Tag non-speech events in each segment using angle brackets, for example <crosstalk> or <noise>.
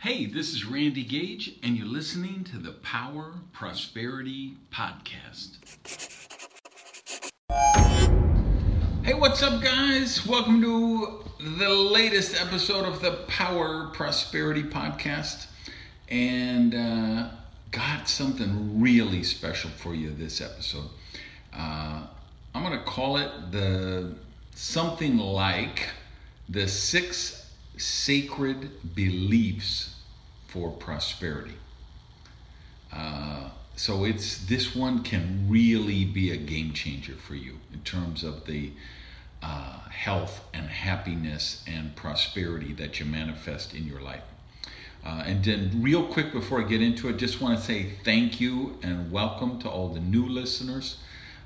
Hey, this is Randy Gage, and you're listening to the Power Prosperity Podcast. Hey, what's up, guys? Welcome to the latest episode of the Power Prosperity Podcast. And uh, got something really special for you this episode. Uh, I'm going to call it the something like the six sacred beliefs for prosperity. Uh, so it's this one can really be a game changer for you in terms of the uh, health and happiness and prosperity that you manifest in your life. Uh, and then, real quick before I get into it, just want to say thank you and welcome to all the new listeners.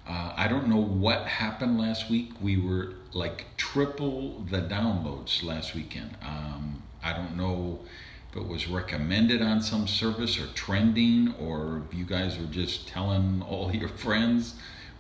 Uh, I don't know what happened last week. We were like triple the downloads last weekend. Um, I don't know if it was recommended on some service or trending, or you guys were just telling <laughs> all your friends,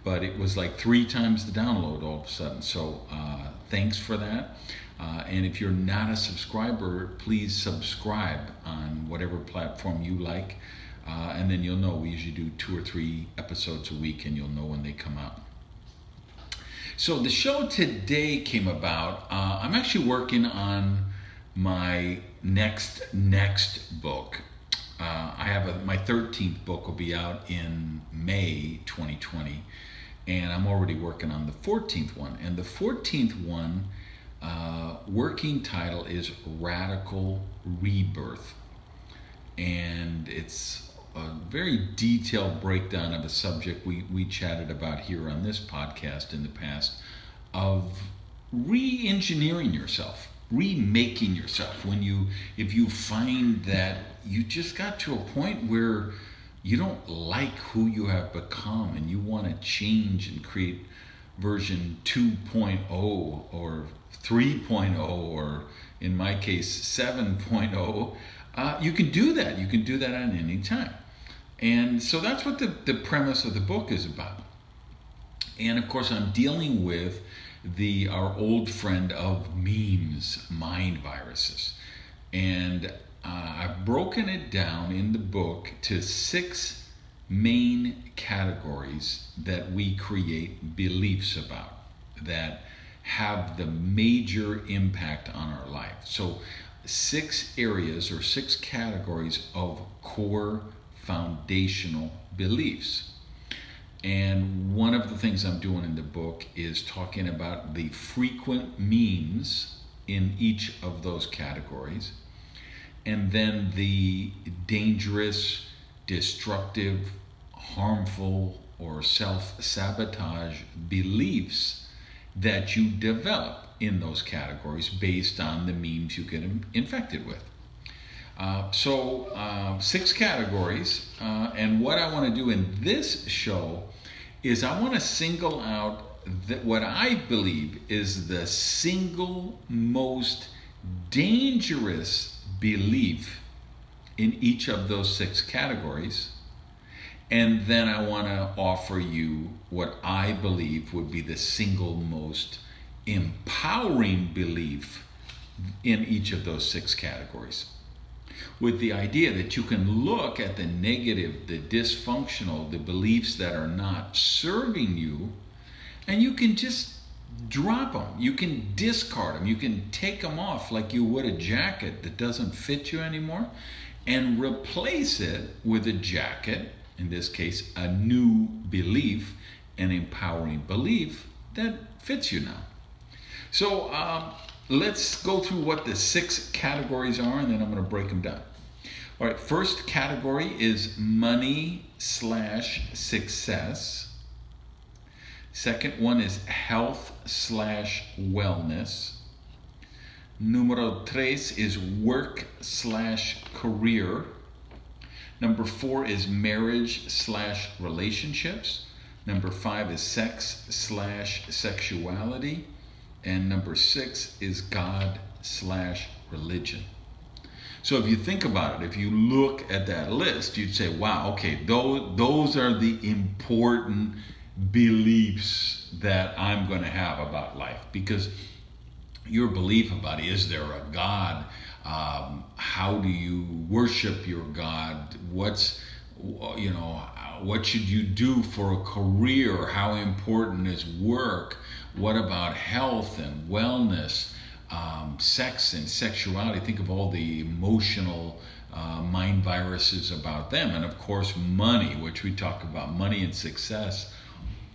but it was like three times the download all of a sudden. So uh, thanks for that. Uh, and if you're not a subscriber, please subscribe on whatever platform you like. Uh, and then you'll know we usually do two or three episodes a week, and you'll know when they come out. So the show today came about. Uh, I'm actually working on my next next book. Uh, I have a, my 13th book will be out in May 2020, and I'm already working on the 14th one. And the 14th one, uh, working title is Radical Rebirth, and it's a very detailed breakdown of a subject we, we chatted about here on this podcast in the past of re-engineering yourself remaking yourself. When you if you find that you just got to a point where you don't like who you have become and you want to change and create version 2.0 or 3.0 or in my case 7.0 uh, you can do that. You can do that at any time and so that's what the, the premise of the book is about. And of course, I'm dealing with the our old friend of memes, mind viruses. And uh, I've broken it down in the book to six main categories that we create beliefs about that have the major impact on our life. So, six areas or six categories of core foundational beliefs. And one of the things I'm doing in the book is talking about the frequent memes in each of those categories, and then the dangerous, destructive, harmful, or self sabotage beliefs that you develop in those categories based on the memes you get infected with. Uh, so, uh, six categories. Uh, and what I want to do in this show is I want to single out that what I believe is the single most dangerous belief in each of those six categories. And then I want to offer you what I believe would be the single most empowering belief in each of those six categories with the idea that you can look at the negative, the dysfunctional, the beliefs that are not serving you, and you can just drop them. You can discard them. You can take them off like you would a jacket that doesn't fit you anymore and replace it with a jacket, in this case, a new belief, an empowering belief that fits you now. So, um, let's go through what the six categories are and then I'm going to break them down. All right, first category is money slash success. Second one is health slash wellness. Numero tres is work slash career. Number four is marriage slash relationships. Number five is sex slash sexuality. And number six is God slash religion. So if you think about it, if you look at that list, you'd say, wow, okay, those, those are the important beliefs that I'm going to have about life. Because your belief about is there a God? Um, how do you worship your God? What's you know what should you do for a career? How important is work? What about health and wellness, um, sex and sexuality? Think of all the emotional uh, mind viruses about them, and of course, money, which we talk about money and success.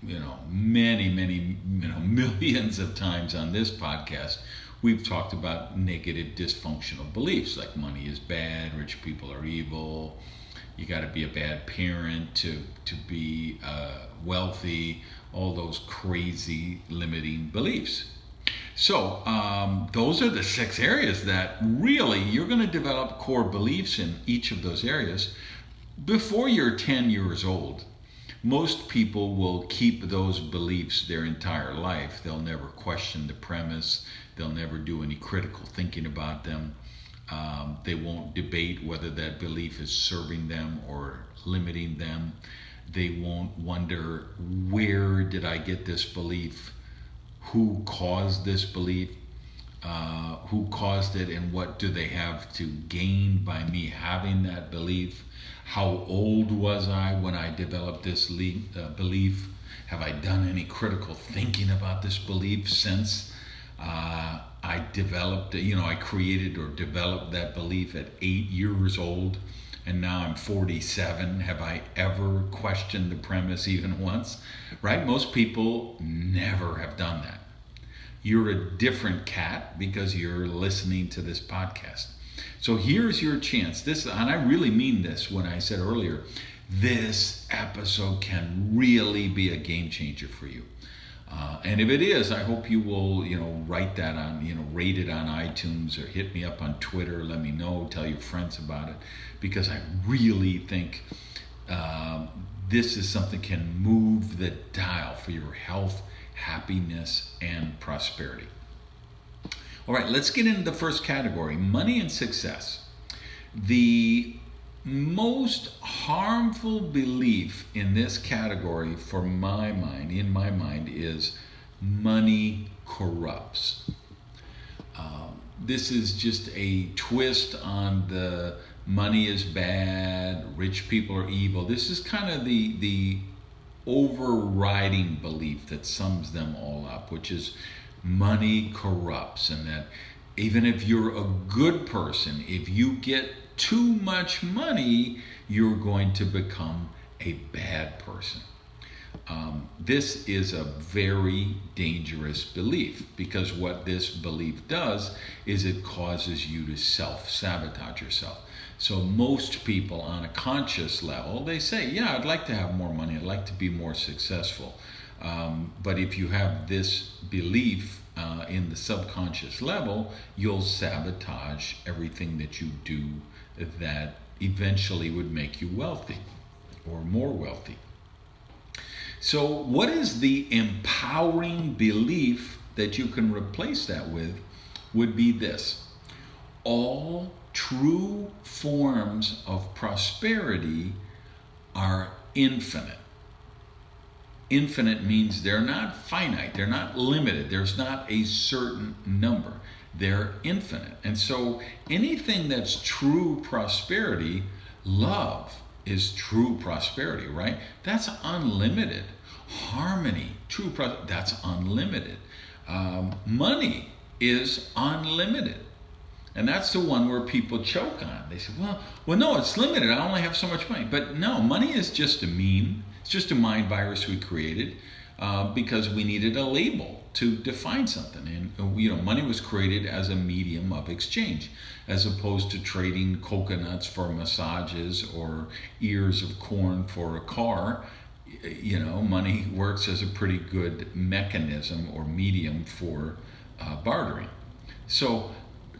You know, many, many, you know, <laughs> millions of times on this podcast, we've talked about negative, dysfunctional beliefs like money is bad, rich people are evil, you got to be a bad parent to to be uh, wealthy. All those crazy limiting beliefs. So um, those are the six areas that really you're going to develop core beliefs in each of those areas before you're 10 years old. Most people will keep those beliefs their entire life. They'll never question the premise. They'll never do any critical thinking about them. Um, they won't debate whether that belief is serving them or limiting them. They won't wonder where did I get this belief, who caused this belief, uh, who caused it, and what do they have to gain by me having that belief. How old was I when I developed this le- uh, belief? Have I done any critical thinking about this belief since? Uh, I developed, you know, I created or developed that belief at eight years old, and now I'm 47. Have I ever questioned the premise even once? Right? Most people never have done that. You're a different cat because you're listening to this podcast. So here's your chance. This, and I really mean this when I said earlier, this episode can really be a game changer for you. Uh, and if it is, I hope you will, you know, write that on, you know, rate it on iTunes or hit me up on Twitter. Let me know. Tell your friends about it, because I really think um, this is something can move the dial for your health, happiness, and prosperity. All right, let's get into the first category: money and success. The most harmful belief in this category for my mind in my mind is money corrupts um, this is just a twist on the money is bad rich people are evil this is kind of the the overriding belief that sums them all up which is money corrupts and that even if you're a good person if you get too much money, you're going to become a bad person. Um, this is a very dangerous belief because what this belief does is it causes you to self sabotage yourself. So, most people on a conscious level, they say, Yeah, I'd like to have more money, I'd like to be more successful. Um, but if you have this belief uh, in the subconscious level, you'll sabotage everything that you do that eventually would make you wealthy or more wealthy. So, what is the empowering belief that you can replace that with? Would be this all true forms of prosperity are infinite. Infinite means they're not finite, they're not limited, there's not a certain number they're infinite. And so anything that's true prosperity, love is true prosperity, right? That's unlimited. Harmony, true prosperity, that's unlimited. Um, money is unlimited. And that's the one where people choke on. They say, well, well, no, it's limited. I only have so much money. But no, money is just a meme. It's just a mind virus we created uh, because we needed a label to define something. And uh, you know, money was created as a medium of exchange, as opposed to trading coconuts for massages or ears of corn for a car. You know, money works as a pretty good mechanism or medium for uh, bartering. So,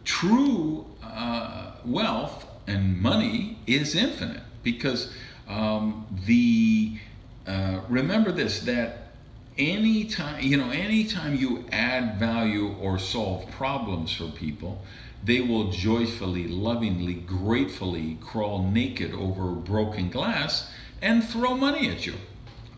true uh, wealth and money is infinite because um, the uh, remember this that anytime you know anytime you add value or solve problems for people they will joyfully lovingly gratefully crawl naked over broken glass and throw money at you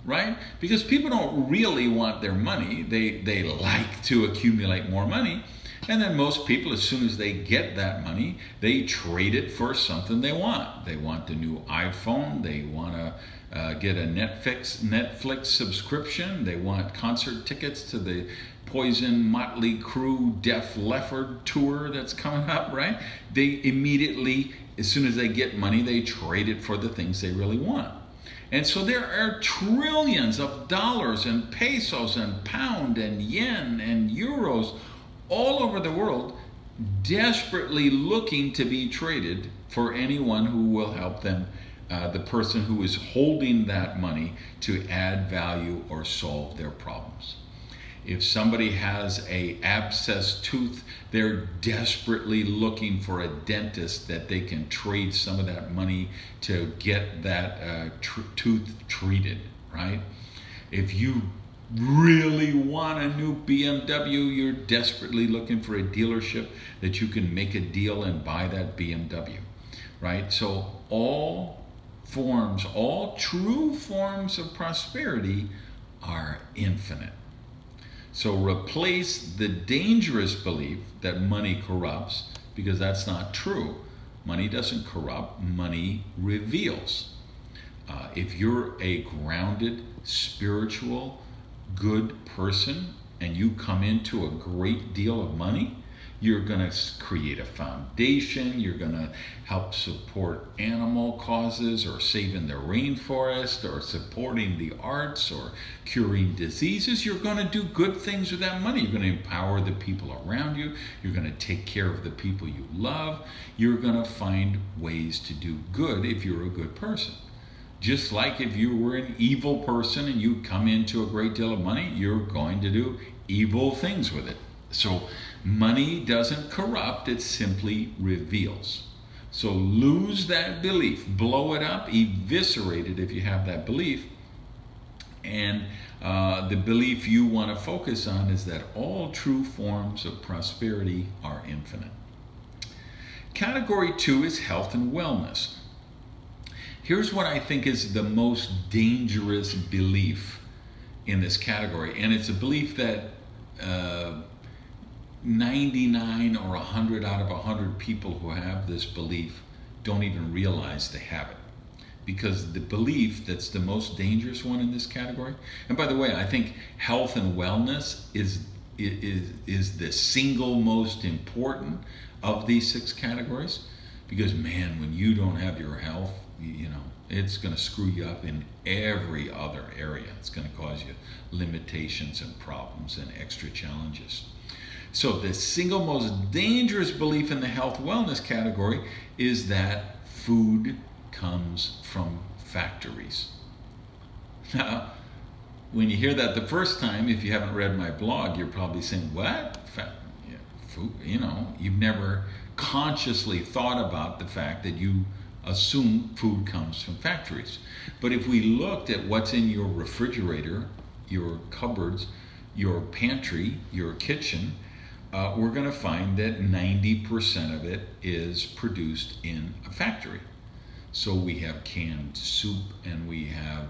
right? Because people don't really want their money. They they like to accumulate more money And then most people, as soon as they get that money, they trade it for something they want. They want the new iPhone. They want to uh, get a Netflix Netflix subscription. They want concert tickets to the Poison Motley Crue Def Leppard tour that's coming up. Right? They immediately, as soon as they get money, they trade it for the things they really want. And so there are trillions of dollars and pesos and pound and yen and euros all over the world desperately looking to be traded for anyone who will help them, uh, the person who is holding that money to add value or solve their problems. If somebody has a abscessed tooth, they're desperately looking for a dentist that they can trade some of that money to get that uh, tr- tooth treated, right? If you really want a new BMW, you're desperately looking for a dealership that you can make a deal and buy that BMW, right? So all forms, all true forms of prosperity are infinite. So replace the dangerous belief that money corrupts because that's not true. Money doesn't corrupt, money reveals. Uh, if you're a grounded, spiritual, good person and you come into a great deal of money, you're going to create a foundation. You're going to help support animal causes or saving the rainforest or supporting the arts or curing diseases. You're going to do good things with that money. You're going to empower the people around you. You're going to take care of the people you love. You're going to find ways to do good if you're a good person. Just like if you were an evil person and you come into a great deal of money, you're going to do evil things with it. So money doesn't corrupt, it simply reveals. So lose that belief, blow it up, eviscerate it if you have that belief. And uh, the belief you want to focus on is that all true forms of prosperity are infinite. Category two is health and wellness. Here's what I think is the most dangerous belief in this category, and it's a belief that uh, 99 or 100 out of 100 people who have this belief don't even realize they have it. Because the belief that's the most dangerous one in this category, and by the way, I think health and wellness is, is, is the single most important of these six categories. Because, man, when you don't have your health, you know, it's going to screw you up in every other area. It's going to cause you limitations and problems and extra challenges. So, the single most dangerous belief in the health wellness category is that food comes from factories. <laughs> Now, when you hear that the first time, if you haven't read my blog, you're probably saying, What? Food? You know, you've never consciously thought about the fact that you assume food comes from factories. But if we looked at what's in your refrigerator, your cupboards, your pantry, your kitchen, uh, we're going to find that 90% of it is produced in a factory. So we have canned soup and we have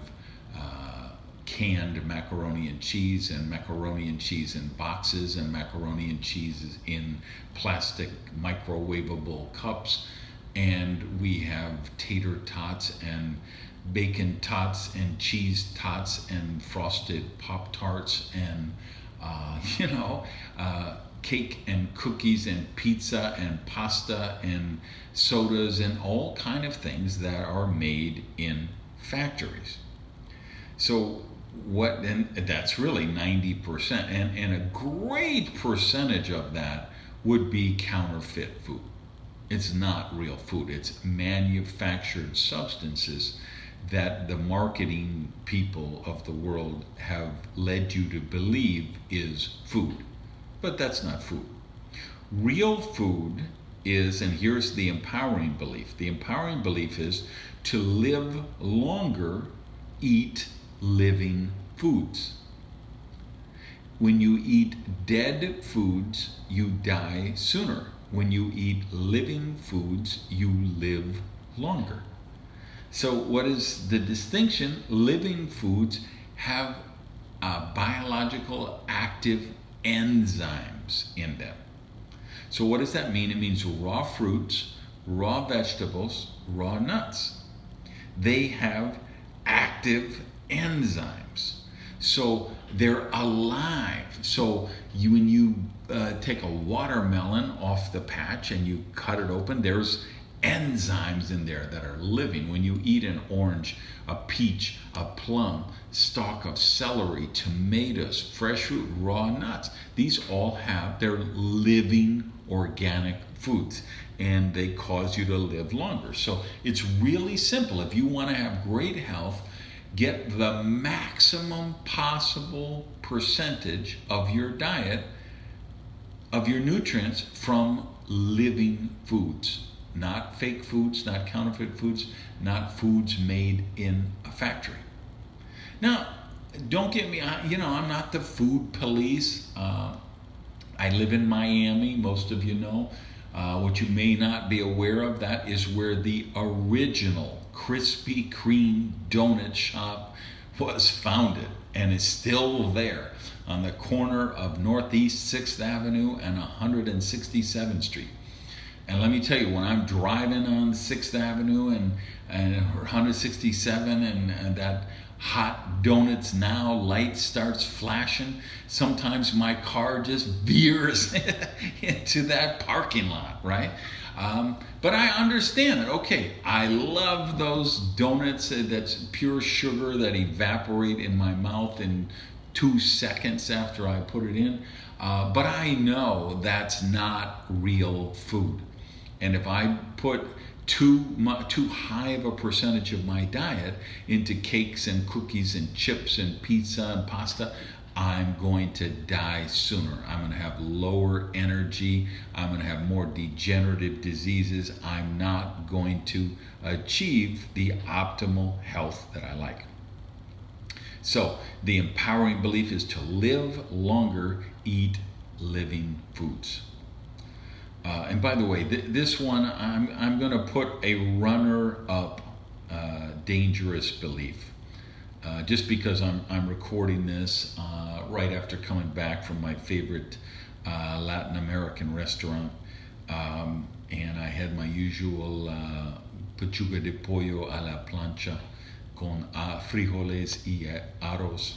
uh, canned macaroni and cheese and macaroni and cheese in boxes and macaroni and cheese in plastic microwavable cups and we have tater tots and bacon tots and cheese tots and frosted pop tarts and uh, <laughs> you know uh, cake and cookies and pizza and pasta and sodas and all kind of things that are made in factories. So what and that's really 90% and, and a great percentage of that would be counterfeit food it's not real food, it's manufactured substances that the marketing people of the world have led you to believe is food. But that's not food. Real food is, and here's the empowering belief the empowering belief is to live longer, eat living foods. When you eat dead foods, you die sooner when you eat living foods, you live longer. So, what is the distinction? Living foods have uh, biological active enzymes in them. So, what does that mean? It means raw fruits, raw vegetables, raw nuts. They have active enzymes. So, they're alive. So, you, when you uh, take a watermelon off the patch and you cut it open, there's enzymes in there that are living. When you eat an orange, a peach, a plum, stalk of celery, tomatoes, fresh fruit, raw nuts, these all have their living organic foods and they cause you to live longer. So it's really simple. If you want to have great health, get the maximum possible percentage of your diet of your nutrients from living foods not fake foods, not counterfeit foods, not foods made in a factory. Now, don't get me, you know, I'm not the food police. Uh, I live in Miami, most of you know. Uh, what you may not be aware of, that is where the original Krispy Kreme donut shop was founded and is still there on the corner of Northeast 6th Avenue and 167th Street. And let me tell you, when I'm driving on 6th Avenue and, and 167 and, and that hot donuts now light starts flashing, sometimes my car just veers <laughs> into that parking lot, right? Um, but I understand it. Okay, I love those donuts that's pure sugar that evaporate in my mouth in two seconds after I put it in. Uh, but I know that's not real food. And if I put too much, too high of a percentage of my diet into cakes and cookies and chips and pizza and pasta, I'm going to die sooner. I'm going to have lower energy. I'm going to have more degenerative diseases. I'm not going to achieve the optimal health that I like. So, the empowering belief is to live longer, eat living foods. Uh, and by the way, th- this one I'm, I'm going to put a runner up uh, dangerous belief. Uh, just because I'm, I'm recording this uh, right after coming back from my favorite uh, Latin American restaurant. Um, and I had my usual uh, pechuga de pollo a la plancha con frijoles y arroz,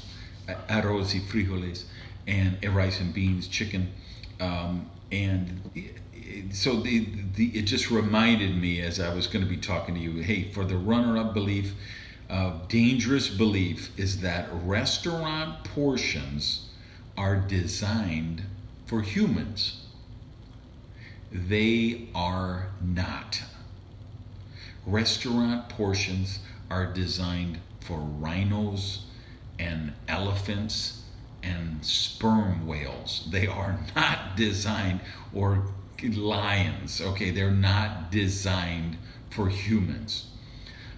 arroz y frijoles, and rice and beans, chicken. Um, and so the, the, it just reminded me as I was going to be talking to you hey, for the runner up belief, uh, dangerous belief is that restaurant portions are designed for humans. They are not. Restaurant portions are designed for rhinos and elephants and sperm whales. They are <laughs> not designed or lions. Okay, they're not designed for humans.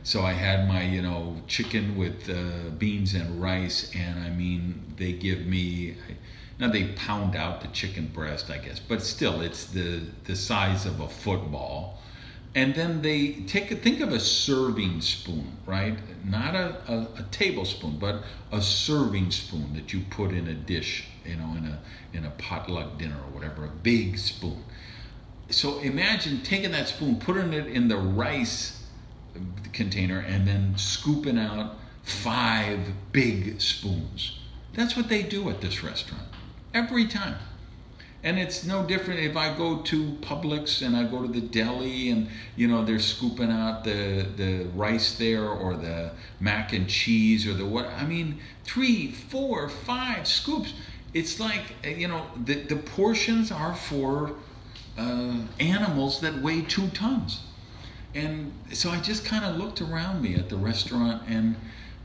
So I had my, you know, chicken with uh, beans and rice, and I mean, they give me. Now they pound out the chicken breast, I guess, but still, it's the the size of a football. And then they take a, think of a serving spoon, right? Not a, a, a tablespoon, but a serving spoon that you put in a dish, you know, in a in a potluck dinner or whatever, a big spoon so imagine taking that spoon, putting it in the rice container, and then scooping out five big spoons. That's what they do at this restaurant every time. And it's no different if I go to Publix and I go to the deli and you know they're scooping out the the rice there or the mac and cheese or the what I mean three, four, five scoops. It's like you know the the portions are for uh, animals that weigh two tons. And so I just kind of looked around me at the restaurant, and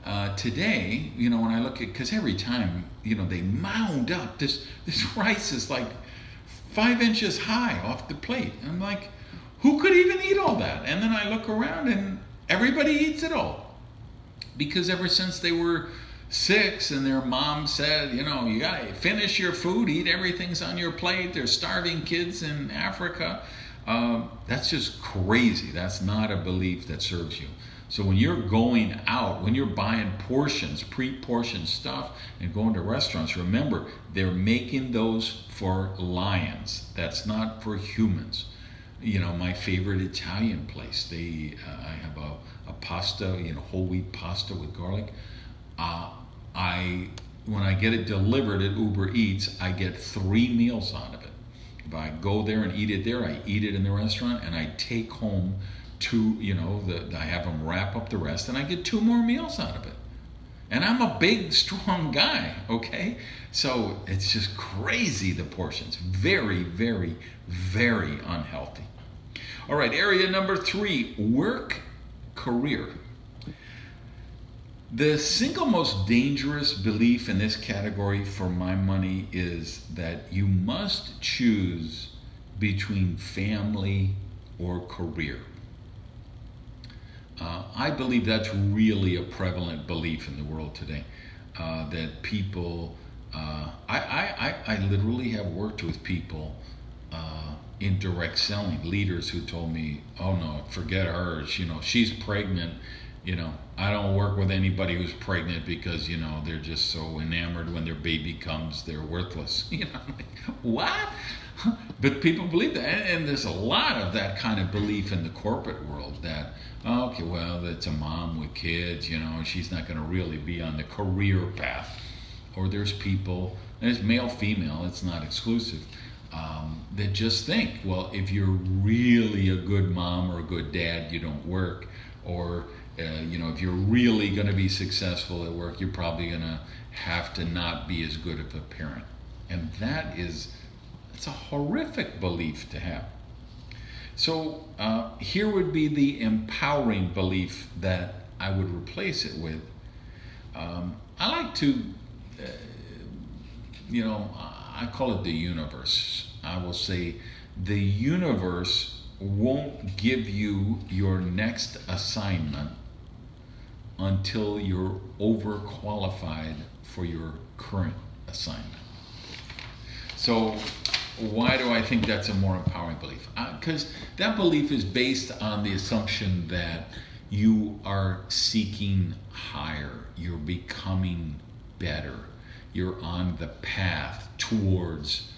uh, today, you know, when I look at, because every time, you know, they mound up this this <laughs> rice is like five inches high off the plate. I'm like, who could even eat all that? And then I look around, and everybody eats it all, because ever since they were six and their mom said, you know, you got to finish your food, eat everything's on your plate. There's starving kids in Africa. Um, that's just crazy. That's not a belief that serves you. So when you're going out, when you're buying portions, pre-portioned stuff, and going to restaurants, remember they're making those for lions. That's not for humans. You know, my favorite Italian place. They, uh, I have a, a pasta, you know, whole wheat pasta with garlic. Uh, I, when I get it delivered at Uber Eats, I get three meals out of it. If I go there and eat it there, I eat it in the restaurant, and I take home two, you know, the, I have them wrap up the rest, and I get two more meals out of it. And I'm a big, <laughs> strong guy, okay? So it's just crazy the portions. Very, very, very unhealthy. All right, area number three work career. The single most dangerous belief in this category for my money is that you must choose between family or career. Uh, I believe that's really a prevalent belief in the world today. Uh, that people, uh, I, I, I, literally have worked with people uh, in direct selling, leaders who told me, oh no, forget her. You know, she's pregnant. You know, I don't work with anybody who's pregnant because, you know, they're just so enamored when their baby comes, they're worthless. <laughs> You know, what? <laughs> but people believe that. And, there's a lot of that kind of belief in the corporate world that, oh, okay, well, it's a mom with kids, you know, she's not going to really be on the career path. Or there's people, there's male, female, it's not exclusive, um, that just think, well, if you're really a good mom or a good dad, you don't work. Or, uh, you know, if you're really going to be successful at work, you're probably going to have to not be as good of a parent. And that is it's a horrific belief to have. So uh, here would be the empowering belief that I would replace it with. Um, I like to, uh, you know, I call it the universe. I will say the universe won't give you your next assignment until you're overqualified for your current assignment. So why do I think that's a more empowering belief? Because uh, that belief is based on the assumption that you are seeking higher, you're becoming better, you're on the path towards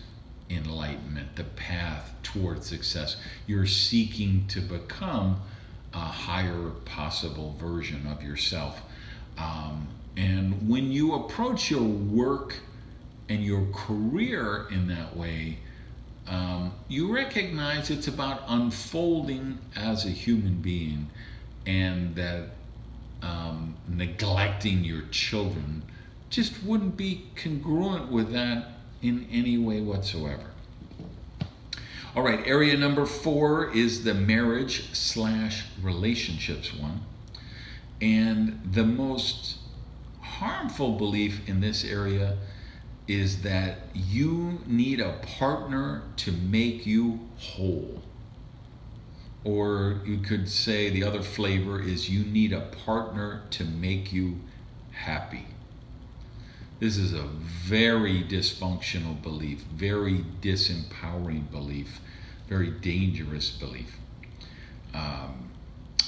enlightenment, the path towards success. You're seeking to become a higher possible version of yourself. Um, and when you approach your work and your career in that way, um, you recognize it's about unfolding as a human being and that um, neglecting your children just wouldn't be congruent with that in any way whatsoever. All right, area number four is the marriage slash relationships one. And the most harmful belief in this area is that you need a partner to make you whole. Or you could say the other flavor is you need a partner to make you happy. This is a very dysfunctional belief, very disempowering belief, very dangerous belief. Um,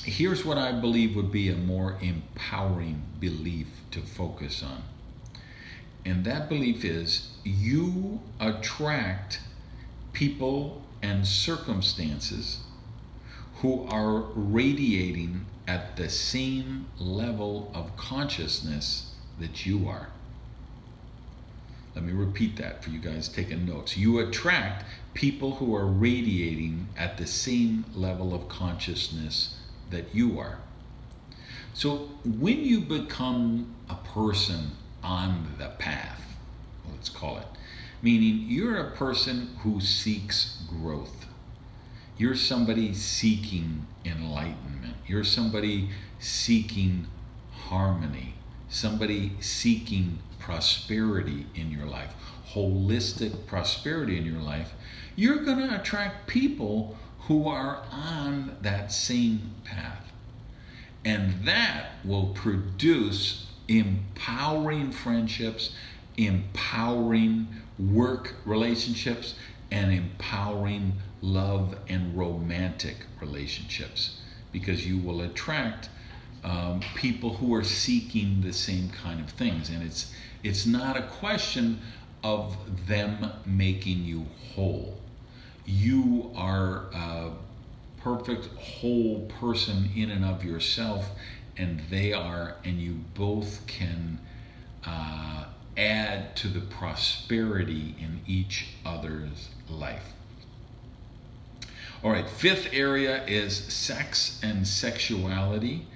here's what I believe would be a more empowering belief to focus on and that belief is you attract people and circumstances who are radiating at the same level of consciousness that you are. Let me repeat that for you guys taking notes. You attract people who are radiating at the same level of consciousness that you are. So when you become a person on the path, let's call it. Meaning you're a person who seeks growth. You're somebody seeking enlightenment. You're somebody seeking harmony. Somebody seeking prosperity in your life, holistic prosperity in your life. You're going to attract people who are on that same path. And that will produce empowering friendships, empowering work relationships, and empowering love and romantic relationships because you will attract um, people who are seeking the same kind of things. And it's, it's not a question of them making you whole. You are a perfect whole person in and of yourself, and they are, and you both can uh, add to the prosperity in each other's life. All right, fifth area is sex and sexuality.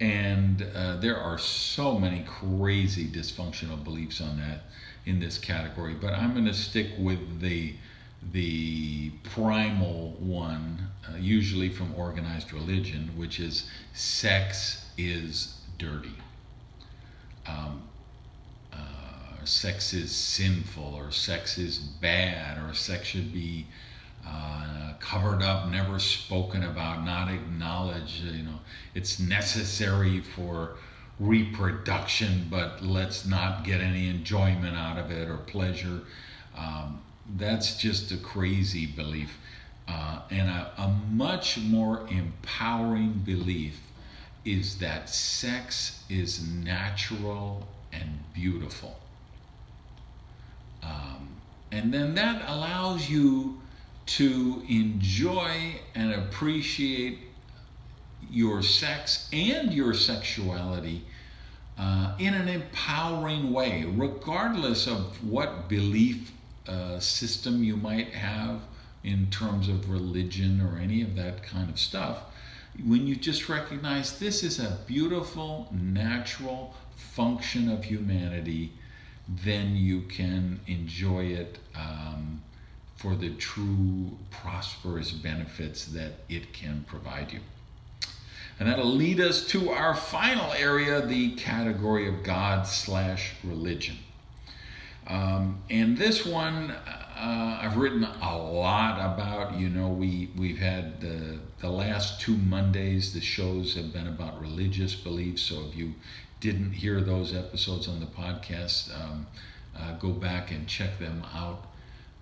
And uh, there are so many crazy dysfunctional beliefs on that in this category, but I'm going to stick with the the primal one, uh, usually from organized religion, which is sex is dirty. Um, uh, sex is sinful, or sex is bad, or sex should be uh, covered up, never spoken about, not acknowledged. You know, it's necessary for reproduction, but let's not get any enjoyment out of it or pleasure. Um, that's just a crazy belief. Uh, and a, a much more empowering belief is that sex is natural and beautiful. Um, and then that allows you to enjoy and appreciate your sex and your sexuality uh, in an empowering way, regardless of what belief uh, system you might have in terms of religion or any of that kind of stuff. When you just recognize this is a beautiful, natural function of humanity, then you can enjoy it um, for the true prosperous benefits that it can provide you. And that'll lead us to our final area, the category of God slash religion. Um, and this one, uh, I've written a lot about. You know, we we've had the the last two Mondays. The shows have been about religious beliefs. So if you didn't hear those episodes on the podcast, um, uh, go back and check them out.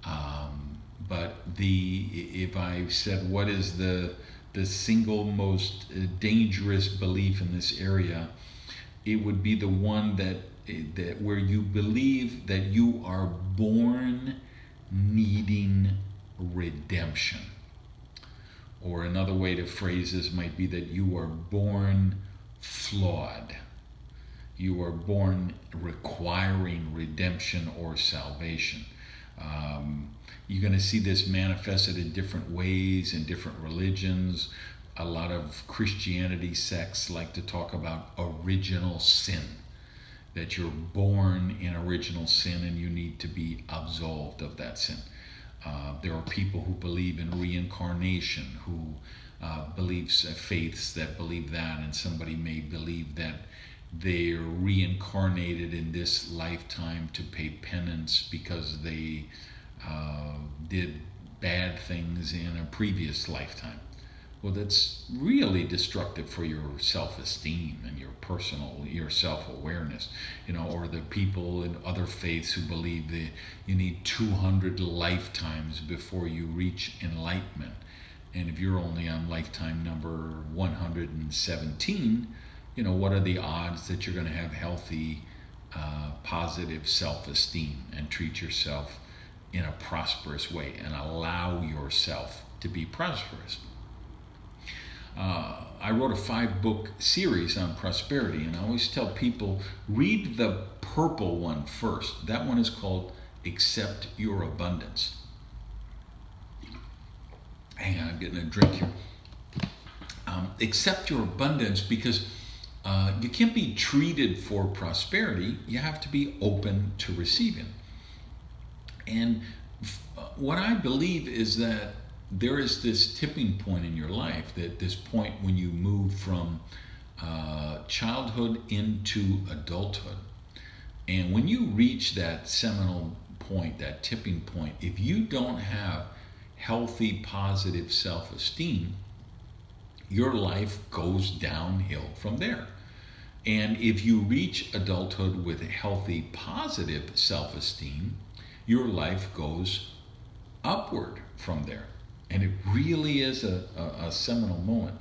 Um, but the if I said what is the the single most uh, dangerous belief in this area, it would be the one that that where you believe that you are born needing redemption. Or another way to phrase this might be that you are born flawed. You are born requiring redemption or salvation. Um, you're going to see this manifested in different ways in different religions. A lot of Christianity sects like to talk about original sin, that you're born in original sin and you need to be absolved of that sin. Uh, there are people who believe in reincarnation, who uh, believes uh, faiths that believe that, and somebody may believe that they're reincarnated in this lifetime to pay penance because they uh, did bad things in a previous lifetime. Well, that's really destructive for your self-esteem and your personal, your self-awareness. You know, or the people in other faiths who believe that you need 200 lifetimes before you reach enlightenment. And if you're only on lifetime number 117, you know, what are the odds that you're going to have healthy, uh, positive self-esteem and treat yourself in a prosperous way and allow yourself to be prosperous. Uh, I wrote a five book series on prosperity, and I always tell people read the purple one first. That one is called Accept Your Abundance. Hang on, I'm getting a drink here. Um, accept your abundance because uh, you can't be treated for prosperity, you have to be open to receiving. And what I believe is that there is this tipping point in your life, that this point when you move from uh, childhood into adulthood. And when you reach that seminal point, that tipping point, if you don't have healthy, positive self esteem, your life goes downhill from there. And if you reach adulthood with healthy, positive self esteem, your life goes upward from there. And it really is a, a, a seminal moment.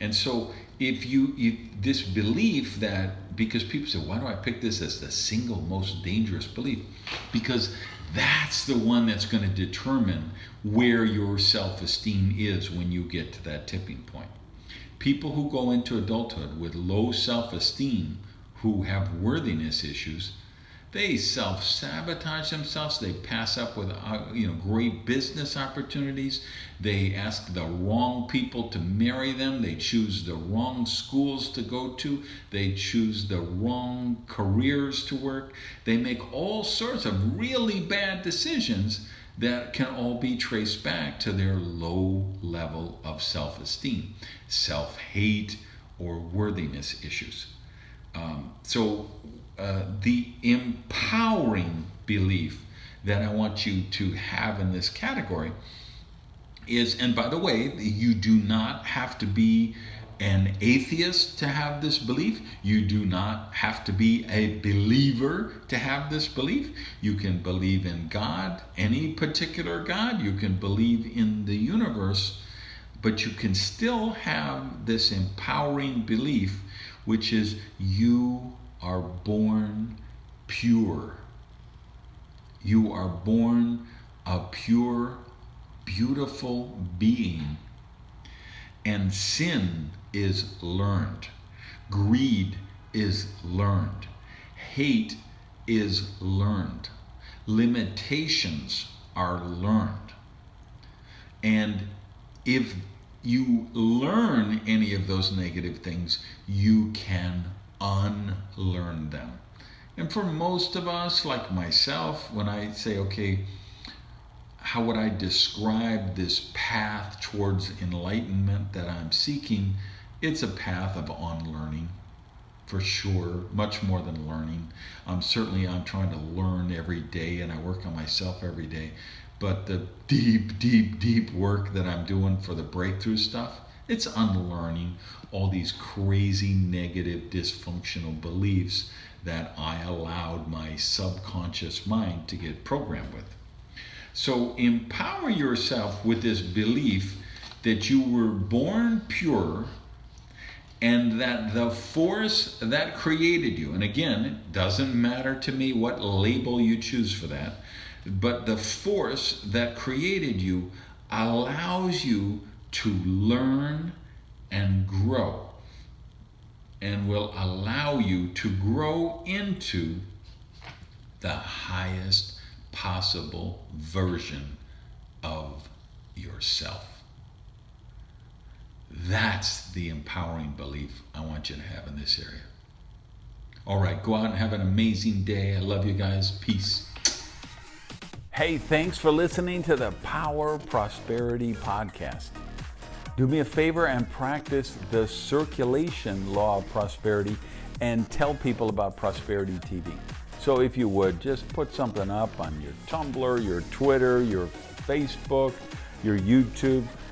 And so if you, you this belief that because people say, why do I pick this as the single most dangerous belief? Because that's the one that's going to determine where your self-esteem is when you get to that tipping point. People who go into adulthood with low self-esteem, who have worthiness issues, they self-sabotage themselves. They pass up with uh, you know great business opportunities. They ask the wrong people to marry them. They choose the wrong schools to go to. They choose the wrong careers to work. They make all sorts of really bad decisions that can all be traced back to their low level of self-esteem self-hate or worthiness issues. Um, so uh, the empowering belief that I want you to have in this category is, and by the way, you do not have to be an atheist to have this belief. You do not have to be a believer to have this belief. You can believe in God, any particular God. You can believe in the universe, but you can still have this empowering belief, which is you are born pure. You are born a pure, beautiful being. And sin is learned. Greed is learned. Hate is learned. Limitations are learned. And if you learn any of those negative things, you can unlearn them. And for most of us, like myself, when I say, okay, how would I describe this path towards enlightenment that I'm seeking? It's a path of unlearning, for sure, much more than learning. Um, certainly, I'm trying to learn every day and I work on myself every day. But the deep, deep, deep work that I'm doing for the breakthrough stuff, it's unlearning all these crazy, negative, dysfunctional beliefs that I allowed my subconscious mind to get programmed with. So empower yourself with this belief that you were born pure and that the force that created you, and again, it doesn't matter to me what label you choose for that, but the force that created you allows you to learn and grow and will allow you to grow into the highest possible version of yourself. That's the empowering belief I want you to have in this area. All right, go out and have an amazing day. I love you guys. Peace. Hey, thanks for listening to the Power Prosperity Podcast. Do me a favor and practice the circulation law of prosperity and tell people about Prosperity TV. So, if you would, just put something up on your Tumblr, your Twitter, your Facebook, your YouTube.